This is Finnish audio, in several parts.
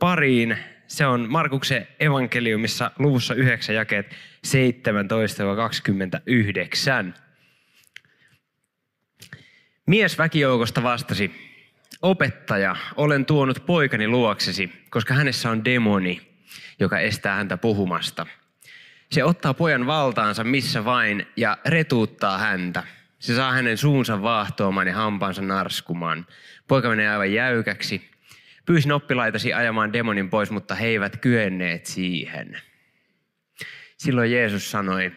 pariin. Se on Markuksen evankeliumissa luvussa 9 jakeet 17-29. Mies väkijoukosta vastasi, opettaja, olen tuonut poikani luoksesi, koska hänessä on demoni, joka estää häntä puhumasta. Se ottaa pojan valtaansa missä vain ja retuuttaa häntä. Se saa hänen suunsa vaahtoamaan ja hampaansa narskumaan. Poika menee aivan jäykäksi. Pyysin oppilaitasi ajamaan demonin pois, mutta he eivät kyenneet siihen. Silloin Jeesus sanoi,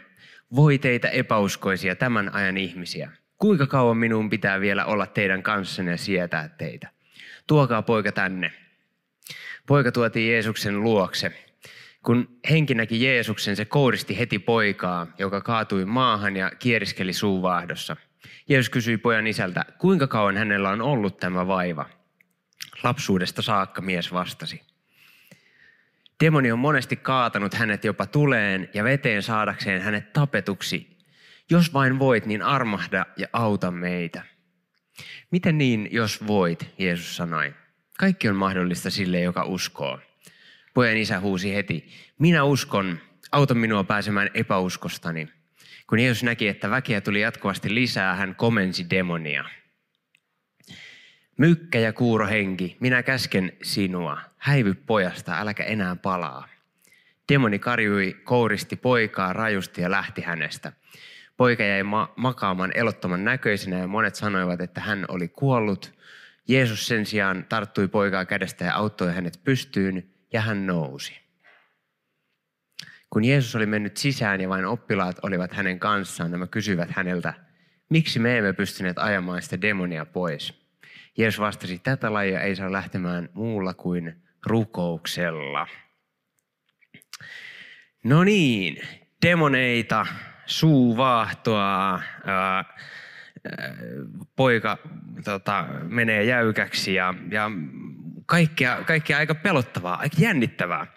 voi teitä epäuskoisia tämän ajan ihmisiä. Kuinka kauan minun pitää vielä olla teidän kanssanne ja sietää teitä? Tuokaa poika tänne. Poika tuotiin Jeesuksen luokse. Kun henki näki Jeesuksen, se kouristi heti poikaa, joka kaatui maahan ja kieriskeli suuvaahdossa. Jeesus kysyi pojan isältä, kuinka kauan hänellä on ollut tämä vaiva. Lapsuudesta saakka mies vastasi. Demoni on monesti kaatanut hänet jopa tuleen ja veteen saadakseen hänet tapetuksi. Jos vain voit, niin armahda ja auta meitä. Miten niin, jos voit, Jeesus sanoi. Kaikki on mahdollista sille, joka uskoo. Pojan isä huusi heti, minä uskon, auta minua pääsemään epäuskostani. Kun Jeesus näki, että väkeä tuli jatkuvasti lisää, hän komensi demonia. Mykkä ja kuuro henki, minä käsken sinua. Häivy pojasta, äläkä enää palaa. Demoni karjui, kouristi poikaa rajusti ja lähti hänestä. Poika jäi ma- makaamaan elottoman näköisenä ja monet sanoivat, että hän oli kuollut. Jeesus sen sijaan tarttui poikaa kädestä ja auttoi hänet pystyyn ja hän nousi. Kun Jeesus oli mennyt sisään ja vain oppilaat olivat hänen kanssaan, nämä kysyivät häneltä, miksi me emme pystyneet ajamaan sitä demonia pois? Jeesus vastasi, tätä lajia ei saa lähtemään muulla kuin rukouksella. No niin, demoneita, suuvaahtoa, poika tota, menee jäykäksi ja, ja kaikkea, kaikkea aika pelottavaa, aika jännittävää.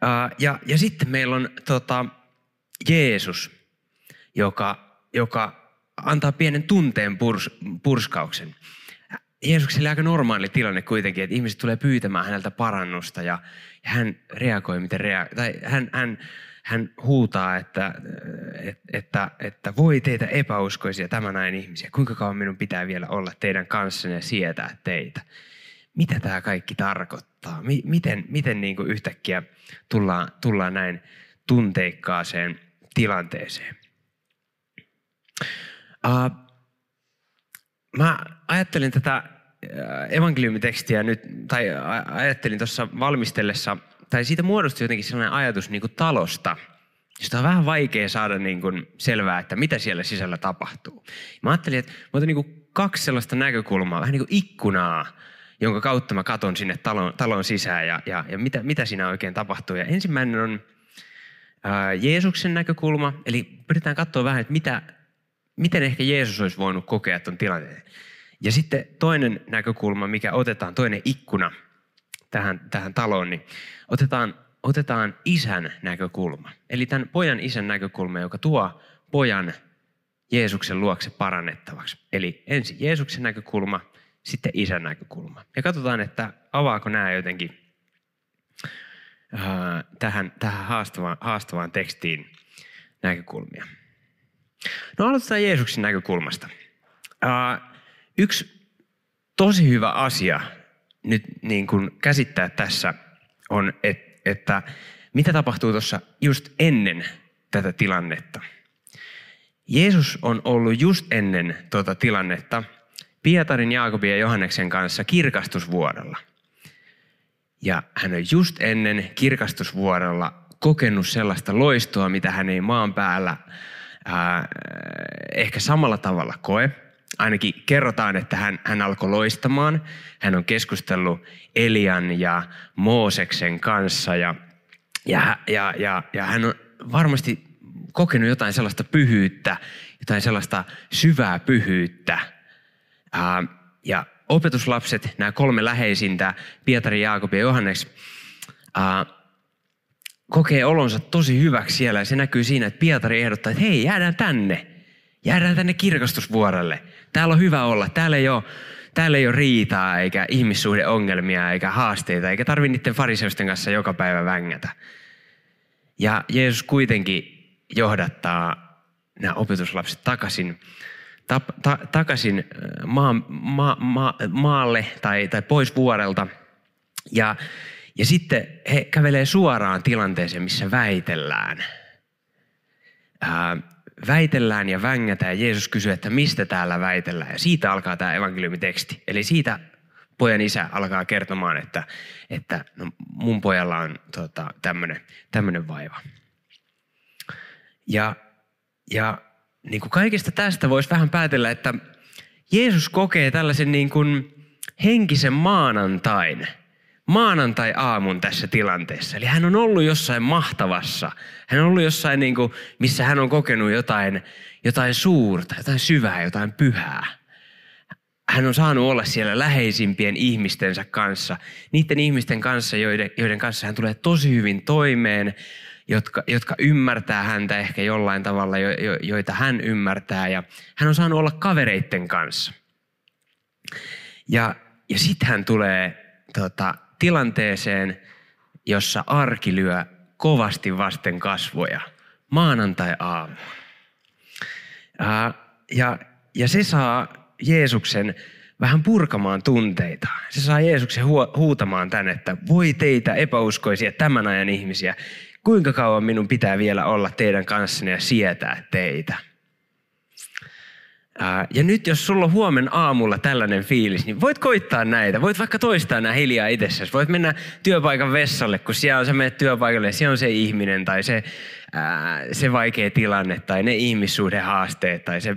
Ää, ja, ja sitten meillä on tota, Jeesus, joka, joka antaa pienen tunteen purs, purskauksen. Jeesukselle aika normaali tilanne kuitenkin, että ihmiset tulee pyytämään häneltä parannusta ja, ja hän reagoi, miten rea- tai hän, hän, hän huutaa, että, että, että, voi teitä epäuskoisia tämän ajan ihmisiä. Kuinka kauan minun pitää vielä olla teidän kanssanne ja sietää teitä? Mitä tämä kaikki tarkoittaa? Miten, miten niin kuin yhtäkkiä tullaan, tullaan näin tunteikkaaseen tilanteeseen? Uh, Mä ajattelin tätä äh, evankeliumitekstiä nyt, tai ajattelin tuossa valmistellessa, tai siitä muodostui jotenkin sellainen ajatus niin kuin talosta, josta on vähän vaikea saada niin kuin selvää, että mitä siellä sisällä tapahtuu. Mä ajattelin, että mä otan niin kuin kaksi sellaista näkökulmaa, vähän niin kuin ikkunaa, jonka kautta mä katon sinne talon, talon sisään ja, ja, ja mitä, mitä siinä oikein tapahtuu. Ja ensimmäinen on ää, Jeesuksen näkökulma, eli pyritään katsoa vähän, että mitä, miten ehkä Jeesus olisi voinut kokea tuon tilanteen. Ja sitten toinen näkökulma, mikä otetaan, toinen ikkuna tähän, tähän taloon, niin otetaan, otetaan isän näkökulma. Eli tämän pojan isän näkökulma, joka tuo pojan Jeesuksen luokse parannettavaksi. Eli ensin Jeesuksen näkökulma, sitten isän näkökulma. Ja katsotaan, että avaako nämä jotenkin äh, tähän, tähän haastavaan, haastavaan tekstiin näkökulmia. No aloitetaan Jeesuksen näkökulmasta. Yksi tosi hyvä asia nyt niin kuin käsittää tässä on, et, että mitä tapahtuu tuossa just ennen tätä tilannetta. Jeesus on ollut just ennen tuota tilannetta Pietarin, Jaakobin ja Johanneksen kanssa kirkastusvuorolla. Ja hän on just ennen kirkastusvuorolla kokenut sellaista loistoa, mitä hän ei maan päällä ää, ehkä samalla tavalla koe. ainakin kerrotaan, että hän, hän alkoi loistamaan. Hän on keskustellut Elian ja Mooseksen kanssa ja, ja, ja, ja, ja hän on varmasti kokenut jotain sellaista pyhyyttä, jotain sellaista syvää pyhyyttä. Ja opetuslapset, nämä kolme läheisintä, Pietari, Jaakob ja Johannes, kokee olonsa tosi hyväksi siellä. Ja se näkyy siinä, että Pietari ehdottaa, että hei, jäädään tänne. Jäädään tänne kirkastusvuorelle. Täällä on hyvä olla. Täällä ei ole, täällä ei ole riitaa, eikä ihmissuhdeongelmia, eikä haasteita, eikä tarvitse niiden fariseusten kanssa joka päivä vängätä. Ja Jeesus kuitenkin johdattaa nämä opetuslapset takaisin, ta, ta, takaisin maa, ma, ma, maalle tai, tai pois vuorelta. Ja, ja sitten he kävelee suoraan tilanteeseen, missä väitellään. Ää, väitellään ja vängätään. Jeesus kysyy, että mistä täällä väitellään. Ja siitä alkaa tämä evankeliumiteksti. Eli siitä pojan isä alkaa kertomaan, että, että no, mun pojalla on tota, tämmöinen vaiva. Ja, ja niin kuin kaikesta tästä voisi vähän päätellä, että Jeesus kokee tällaisen niin kuin henkisen maanantain, maanantai-aamun tässä tilanteessa. Eli hän on ollut jossain mahtavassa. Hän on ollut jossain, niin kuin, missä hän on kokenut jotain, jotain suurta, jotain syvää, jotain pyhää. Hän on saanut olla siellä läheisimpien ihmistensä kanssa, niiden ihmisten kanssa, joiden, joiden kanssa hän tulee tosi hyvin toimeen, jotka, jotka ymmärtää häntä ehkä jollain tavalla, jo, jo, joita hän ymmärtää. Ja hän on saanut olla kavereitten kanssa. Ja, ja sitten hän tulee tota, tilanteeseen, jossa arki lyö kovasti vasten kasvoja. Maanantai-aamu. Ja, ja se saa Jeesuksen vähän purkamaan tunteita. Se saa Jeesuksen huutamaan tänne, että voi teitä epäuskoisia tämän ajan ihmisiä, kuinka kauan minun pitää vielä olla teidän kanssanne ja sietää teitä. Ja nyt jos sulla on huomen aamulla tällainen fiilis, niin voit koittaa näitä. Voit vaikka toistaa nämä hiljaa itsessäsi. Voit mennä työpaikan vessalle, kun siellä on, sä menet työpaikalle ja siellä on se ihminen tai se, ää, se vaikea tilanne tai ne ihmissuhdehaasteet tai se,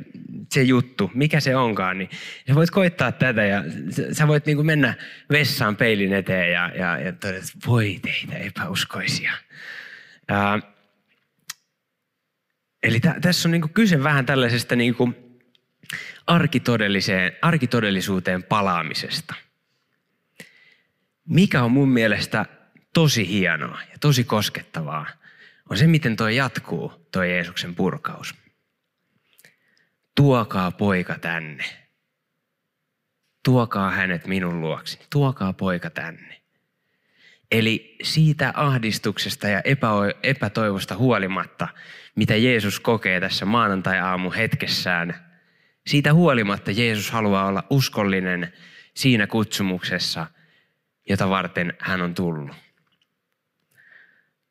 se juttu, mikä se onkaan. Niin sä voit koittaa tätä ja sä voit niin mennä vessaan peilin eteen ja, ja, ja todeta, voi teitä epäuskoisia. Ää, eli t- tässä on niinku kyse vähän tällaisesta niinku arkitodelliseen, arkitodellisuuteen palaamisesta. Mikä on mun mielestä tosi hienoa ja tosi koskettavaa, on se, miten tuo jatkuu, tuo Jeesuksen purkaus. Tuokaa poika tänne. Tuokaa hänet minun luokseni. Tuokaa poika tänne. Eli siitä ahdistuksesta ja epätoivosta huolimatta, mitä Jeesus kokee tässä maanantai-aamu hetkessään, siitä huolimatta Jeesus haluaa olla uskollinen siinä kutsumuksessa, jota varten hän on tullut.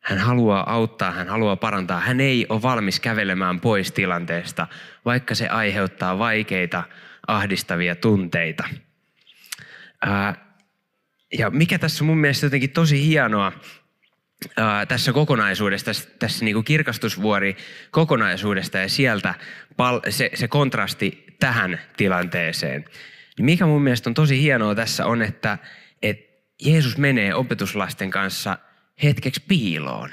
Hän haluaa auttaa, hän haluaa parantaa. Hän ei ole valmis kävelemään pois tilanteesta, vaikka se aiheuttaa vaikeita, ahdistavia tunteita. Ja mikä tässä mun mielestä jotenkin tosi hienoa tässä kokonaisuudessa, tässä, tässä niin kirkastusvuori kokonaisuudesta ja sieltä pal- se, se kontrasti tähän tilanteeseen. Niin mikä mun mielestä on tosi hienoa tässä on, että, että Jeesus menee opetuslasten kanssa hetkeksi piiloon.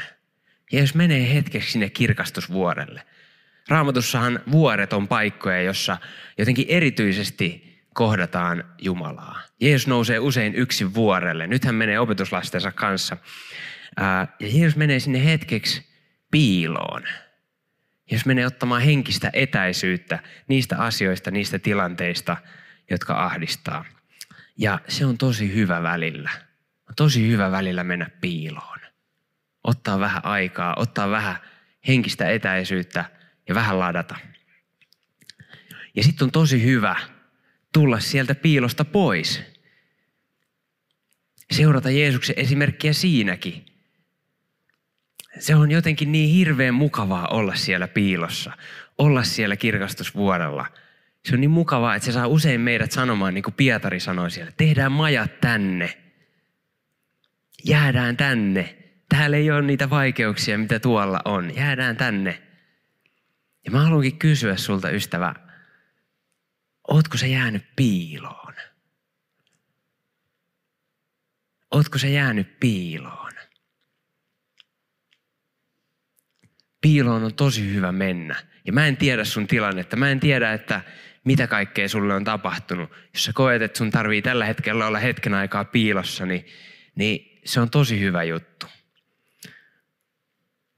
Jeesus menee hetkeksi sinne kirkastusvuorelle. Raamatussahan vuoret on paikkoja, jossa jotenkin erityisesti kohdataan Jumalaa. Jeesus nousee usein yksin vuorelle. Nyt hän menee opetuslastensa kanssa. Ja Jeesus menee sinne hetkeksi piiloon. Jeesus menee ottamaan henkistä etäisyyttä niistä asioista, niistä tilanteista, jotka ahdistaa. Ja se on tosi hyvä välillä. On tosi hyvä välillä mennä piiloon. Ottaa vähän aikaa, ottaa vähän henkistä etäisyyttä ja vähän ladata. Ja sitten on tosi hyvä tulla sieltä piilosta pois. Seurata Jeesuksen esimerkkiä siinäkin. Se on jotenkin niin hirveän mukavaa olla siellä piilossa, olla siellä kirkastusvuorella. Se on niin mukavaa, että se saa usein meidät sanomaan, niin kuin Pietari sanoi siellä, tehdään majat tänne. Jäädään tänne. Täällä ei ole niitä vaikeuksia, mitä tuolla on. Jäädään tänne. Ja mä haluankin kysyä sulta, ystävä, Ootko sä jäänyt piiloon? Ootko sä jäänyt piiloon? Piiloon on tosi hyvä mennä. Ja mä en tiedä sun tilannetta. Mä en tiedä, että mitä kaikkea sulle on tapahtunut. Jos sä koet, että sun tarvii tällä hetkellä olla hetken aikaa piilossa, niin, niin se on tosi hyvä juttu.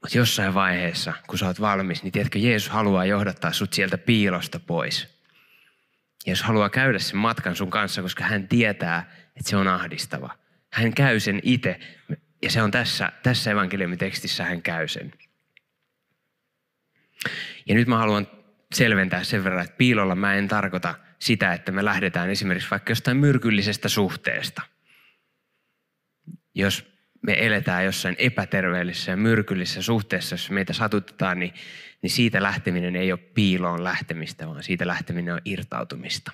Mutta jossain vaiheessa, kun sä oot valmis, niin tiedätkö, Jeesus haluaa johdattaa sut sieltä piilosta pois. Jeesus haluaa käydä sen matkan sun kanssa, koska hän tietää, että se on ahdistava. Hän käy sen itse, ja se on tässä, tässä evankeliumitekstissä hän käy sen. Ja nyt mä haluan selventää sen verran, että piilolla mä en tarkoita sitä, että me lähdetään esimerkiksi vaikka jostain myrkyllisestä suhteesta. Jos me eletään jossain epäterveellisessä ja myrkyllisessä suhteessa, jos meitä satutetaan, niin, niin siitä lähteminen ei ole piiloon lähtemistä, vaan siitä lähteminen on irtautumista.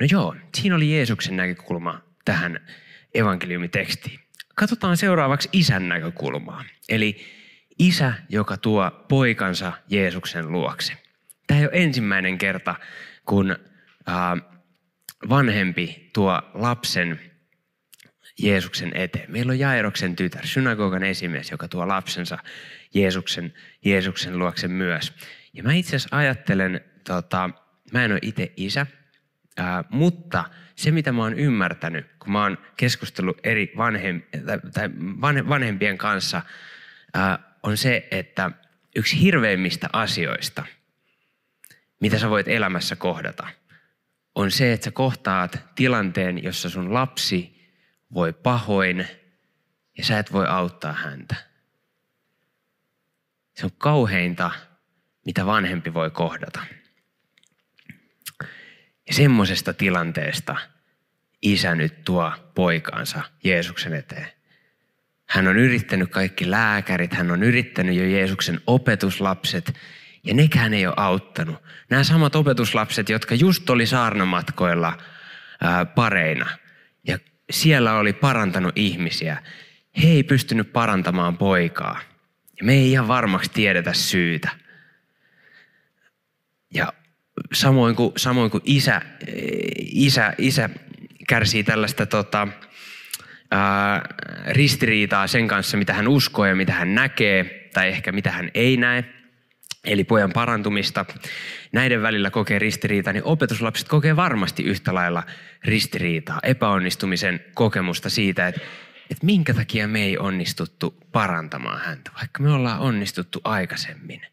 No joo, siinä oli Jeesuksen näkökulma tähän evankeliumitekstiin. Katsotaan seuraavaksi isän näkökulmaa. Eli isä, joka tuo poikansa Jeesuksen luokse. Tämä ei ole ensimmäinen kerta, kun vanhempi tuo lapsen Jeesuksen eteen. Meillä on Jairoksen tytär, synagogan esimies, joka tuo lapsensa Jeesuksen, Jeesuksen luokse myös. Ja mä itse asiassa ajattelen, tota, mä en ole itse isä, ää, mutta se mitä mä oon ymmärtänyt, kun mä oon keskustellut eri vanhem, tai vanhempien kanssa, on se, että yksi hirveimmistä asioista, mitä sä voit elämässä kohdata – on se, että sä kohtaat tilanteen, jossa sun lapsi voi pahoin ja sä et voi auttaa häntä. Se on kauheinta, mitä vanhempi voi kohdata. Ja semmoisesta tilanteesta isä nyt tuo poikaansa Jeesuksen eteen. Hän on yrittänyt kaikki lääkärit, hän on yrittänyt jo Jeesuksen opetuslapset ja nekään ei ole auttanut. Nämä samat opetuslapset, jotka just oli saarnamatkoilla ää, pareina ja siellä oli parantanut ihmisiä, he ei pystynyt parantamaan poikaa. Ja me ei ihan varmaksi tiedetä syytä. Ja samoin kuin, samoin kuin isä, isä, isä kärsii tällaista tota, ää, ristiriitaa sen kanssa, mitä hän uskoo ja mitä hän näkee, tai ehkä mitä hän ei näe – eli pojan parantumista, näiden välillä kokee ristiriitaa, niin opetuslapset kokee varmasti yhtä lailla ristiriitaa, epäonnistumisen kokemusta siitä, että, että minkä takia me ei onnistuttu parantamaan häntä, vaikka me ollaan onnistuttu aikaisemmin.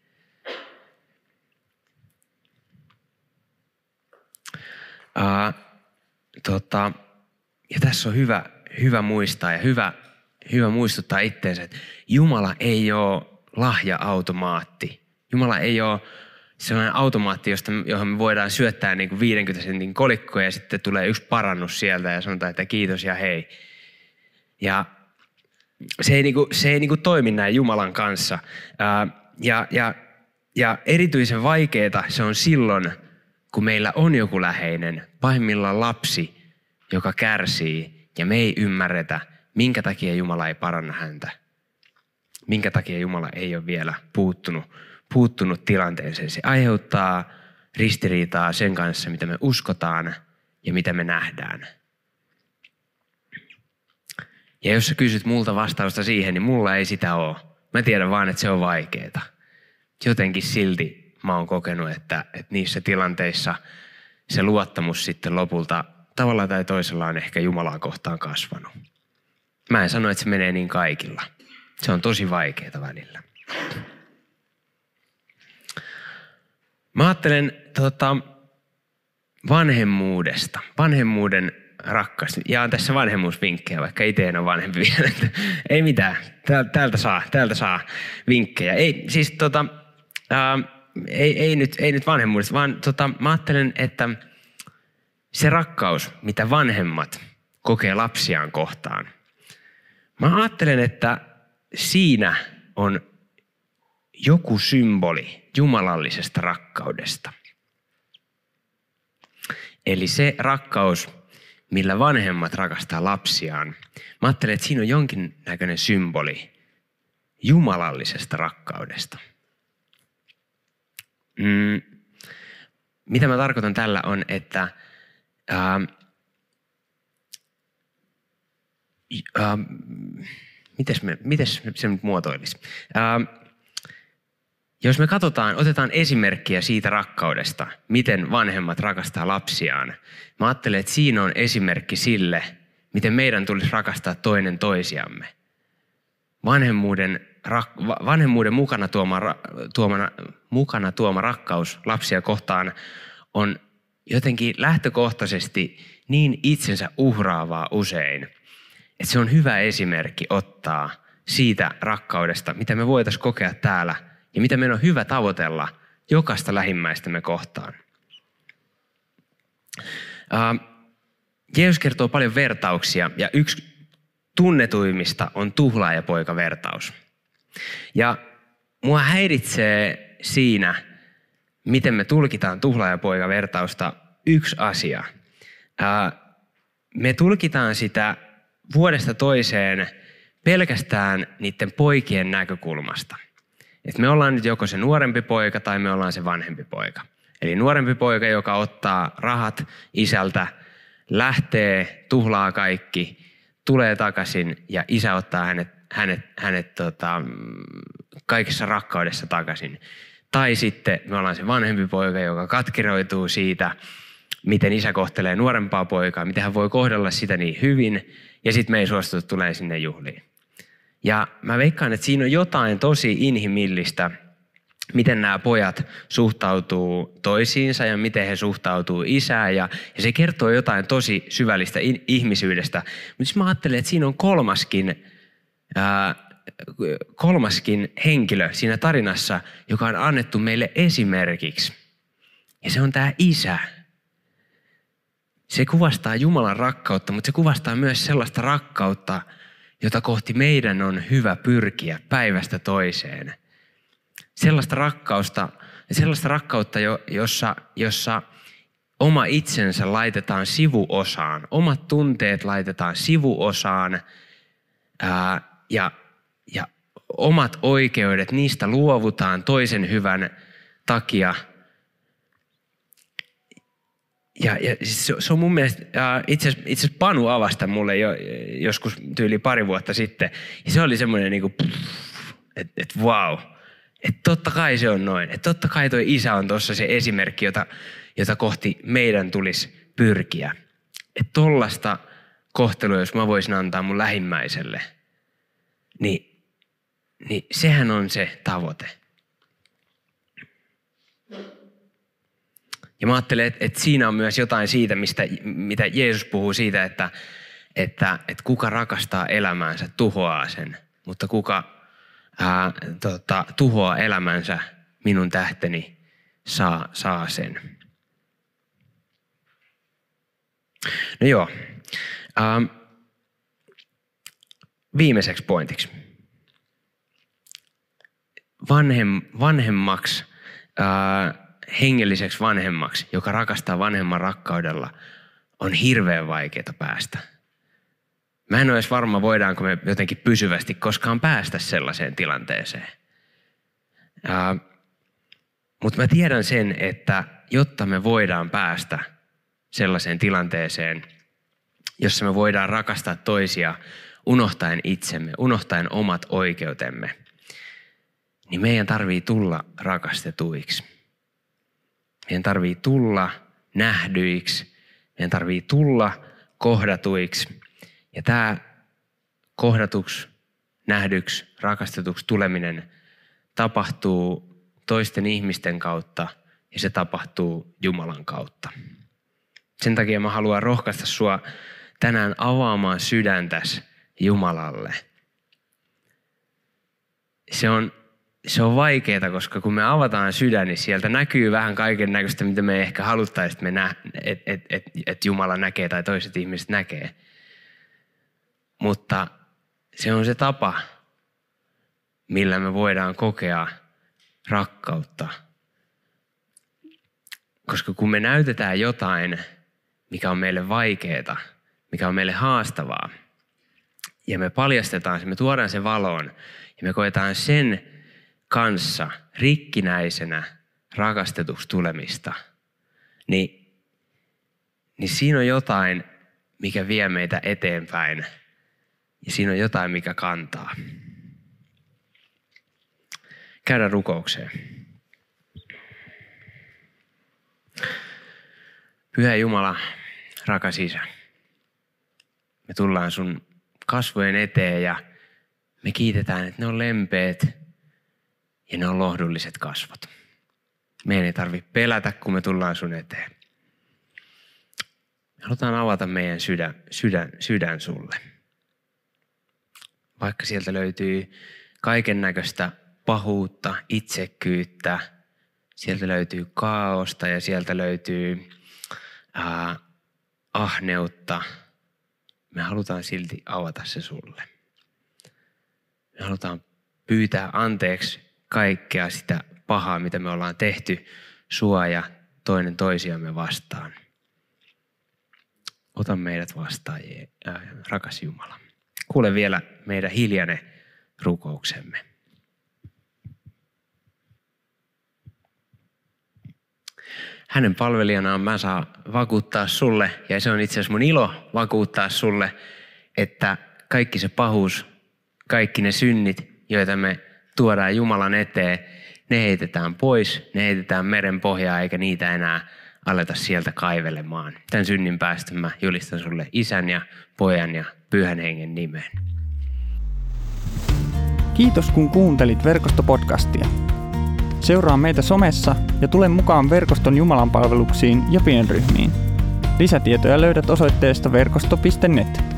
Uh, tota, ja tässä on hyvä, hyvä muistaa ja hyvä, hyvä muistuttaa itseensä, että Jumala ei ole lahja-automaatti – Jumala ei ole sellainen automaatti, josta, johon me voidaan syöttää niin kuin 50 sentin kolikkoja ja sitten tulee yksi parannus sieltä ja sanotaan, että kiitos ja hei. Ja se ei, niin kuin, se ei niin kuin toimi näin Jumalan kanssa. Ja, ja, ja erityisen vaikeaa se on silloin, kun meillä on joku läheinen, pahimmillaan lapsi, joka kärsii ja me ei ymmärretä, minkä takia Jumala ei paranna häntä. Minkä takia Jumala ei ole vielä puuttunut puuttunut tilanteeseen. Se aiheuttaa ristiriitaa sen kanssa, mitä me uskotaan ja mitä me nähdään. Ja jos sä kysyt multa vastausta siihen, niin mulla ei sitä ole. Mä tiedän vaan, että se on vaikeaa. Jotenkin silti mä oon kokenut, että, että niissä tilanteissa se luottamus sitten lopulta tavalla tai toisella on ehkä Jumalaa kohtaan kasvanut. Mä en sano, että se menee niin kaikilla. Se on tosi vaikeaa välillä. Mä ajattelen tota, vanhemmuudesta, vanhemmuuden rakkaus. Jaan tässä vanhemmuusvinkkejä, vaikka itse en ole vanhempi vielä. Ei mitään, täältä saa, täältä saa vinkkejä. Ei, siis tota, ää, ei, ei, nyt, ei nyt vanhemmuudesta, vaan tota, mä ajattelen, että se rakkaus, mitä vanhemmat kokee lapsiaan kohtaan. Mä ajattelen, että siinä on joku symboli jumalallisesta rakkaudesta. Eli se rakkaus, millä vanhemmat rakastaa lapsiaan. Mä ajattelen, että siinä on jonkinnäköinen symboli jumalallisesta rakkaudesta. Mm, mitä mä tarkoitan tällä on, että ää, ää, mites, me, mites se nyt muotoilisi? Ää, jos me katsotaan, otetaan esimerkkiä siitä rakkaudesta, miten vanhemmat rakastaa lapsiaan. Mä ajattelen, että siinä on esimerkki sille, miten meidän tulisi rakastaa toinen toisiamme. Vanhemmuuden, rak, vanhemmuuden mukana, tuoma, tuomana, mukana tuoma rakkaus lapsia kohtaan on jotenkin lähtökohtaisesti niin itsensä uhraavaa usein, että se on hyvä esimerkki ottaa siitä rakkaudesta, mitä me voitaisiin kokea täällä – ja mitä meidän on hyvä tavoitella jokaista lähimmäistämme kohtaan. Uh, Jeesus kertoo paljon vertauksia ja yksi tunnetuimmista on tuhlaajapoika-vertaus. Ja mua häiritsee siinä, miten me tulkitaan tuhlaajapoika-vertausta yksi asia. Me tulkitaan sitä vuodesta toiseen pelkästään niiden poikien näkökulmasta – että me ollaan nyt joko se nuorempi poika tai me ollaan se vanhempi poika. Eli nuorempi poika, joka ottaa rahat isältä, lähtee, tuhlaa kaikki, tulee takaisin ja isä ottaa hänet, hänet, hänet tota, kaikessa rakkaudessa takaisin. Tai sitten me ollaan se vanhempi poika, joka katkeroituu siitä, miten isä kohtelee nuorempaa poikaa, miten hän voi kohdella sitä niin hyvin, ja sitten me ei suostu tulee sinne juhliin. Ja mä veikkaan, että siinä on jotain tosi inhimillistä, miten nämä pojat suhtautuu toisiinsa ja miten he suhtautuu isään. Ja, ja se kertoo jotain tosi syvällistä ihmisyydestä. Mutta mä ajattelen, että siinä on kolmaskin, kolmaskin henkilö siinä tarinassa, joka on annettu meille esimerkiksi. Ja se on tämä isä. Se kuvastaa Jumalan rakkautta, mutta se kuvastaa myös sellaista rakkautta, jota kohti meidän on hyvä pyrkiä päivästä toiseen. Sellaista rakkausta, sellaista rakkautta, jossa, jossa oma itsensä laitetaan sivuosaan, omat tunteet laitetaan sivuosaan ää, ja, ja omat oikeudet, niistä luovutaan toisen hyvän takia – ja, ja siis se, se on mun mielestä, itse asiassa Panu avasta mulle jo joskus tyyli pari vuotta sitten. Ja se oli semmoinen niin että et, wow. Että totta kai se on noin. Että totta kai toi isä on tuossa se esimerkki, jota, jota kohti meidän tulisi pyrkiä. Että tollasta kohtelua, jos mä voisin antaa mun lähimmäiselle, niin, niin sehän on se tavoite. Ja mä ajattelen, että, että siinä on myös jotain siitä, mistä, mitä Jeesus puhuu siitä, että, että, että kuka rakastaa elämäänsä, tuhoaa sen. Mutta kuka ää, tota, tuhoaa elämänsä, minun tähteni, saa, saa sen. No joo. Ähm, viimeiseksi pointiksi. Vanhem, vanhemmaksi ää, hengelliseksi vanhemmaksi, joka rakastaa vanhemman rakkaudella, on hirveän vaikeaa päästä. Mä en ole edes varma, voidaanko me jotenkin pysyvästi koskaan päästä sellaiseen tilanteeseen. Mutta mä tiedän sen, että jotta me voidaan päästä sellaiseen tilanteeseen, jossa me voidaan rakastaa toisia unohtaen itsemme, unohtaen omat oikeutemme, niin meidän tarvii tulla rakastetuiksi. Meidän tarvii tulla nähdyiksi. Meidän tarvii tulla kohdatuiksi. Ja tämä kohdatuksi, nähdyksi, rakastetuksi tuleminen tapahtuu toisten ihmisten kautta ja se tapahtuu Jumalan kautta. Sen takia mä haluan rohkaista sua tänään avaamaan sydäntäsi Jumalalle. Se on se on vaikeaa, koska kun me avataan sydän, niin sieltä näkyy vähän kaiken näköistä, mitä me ehkä haluttaisiin, että, et, et, et, et Jumala näkee tai toiset ihmiset näkee. Mutta se on se tapa, millä me voidaan kokea rakkautta. Koska kun me näytetään jotain, mikä on meille vaikeaa, mikä on meille haastavaa, ja me paljastetaan se, me tuodaan se valoon, ja me koetaan sen kanssa rikkinäisenä, rakastetuksi tulemista, niin, niin siinä on jotain, mikä vie meitä eteenpäin. Ja siinä on jotain, mikä kantaa. Käydään rukoukseen. Pyhä Jumala, rakas Isä, me tullaan sun kasvojen eteen ja me kiitetään, että ne on lempeät ja ne on lohdulliset kasvot. Meidän ei tarvitse pelätä, kun me tullaan sun eteen. Me halutaan avata meidän sydän, sydän, sydän sulle. Vaikka sieltä löytyy kaiken näköistä pahuutta, itsekyyttä, sieltä löytyy kaaosta ja sieltä löytyy ää, ahneutta. Me halutaan silti avata se sulle. Me halutaan pyytää anteeksi kaikkea sitä pahaa, mitä me ollaan tehty sua ja toinen toisiamme vastaan. Ota meidät vastaan, rakas Jumala. Kuule vielä meidän hiljainen rukouksemme. Hänen palvelijanaan mä saan vakuuttaa sulle, ja se on itse asiassa mun ilo vakuuttaa sulle, että kaikki se pahuus, kaikki ne synnit, joita me tuodaan Jumalan eteen, ne heitetään pois, ne heitetään meren pohjaan eikä niitä enää aleta sieltä kaivelemaan. Tämän synnin päästä mä julistan sulle isän ja pojan ja pyhän hengen nimeen. Kiitos kun kuuntelit verkostopodcastia. Seuraa meitä somessa ja tule mukaan verkoston Jumalan palveluksiin ja pienryhmiin. Lisätietoja löydät osoitteesta verkosto.net.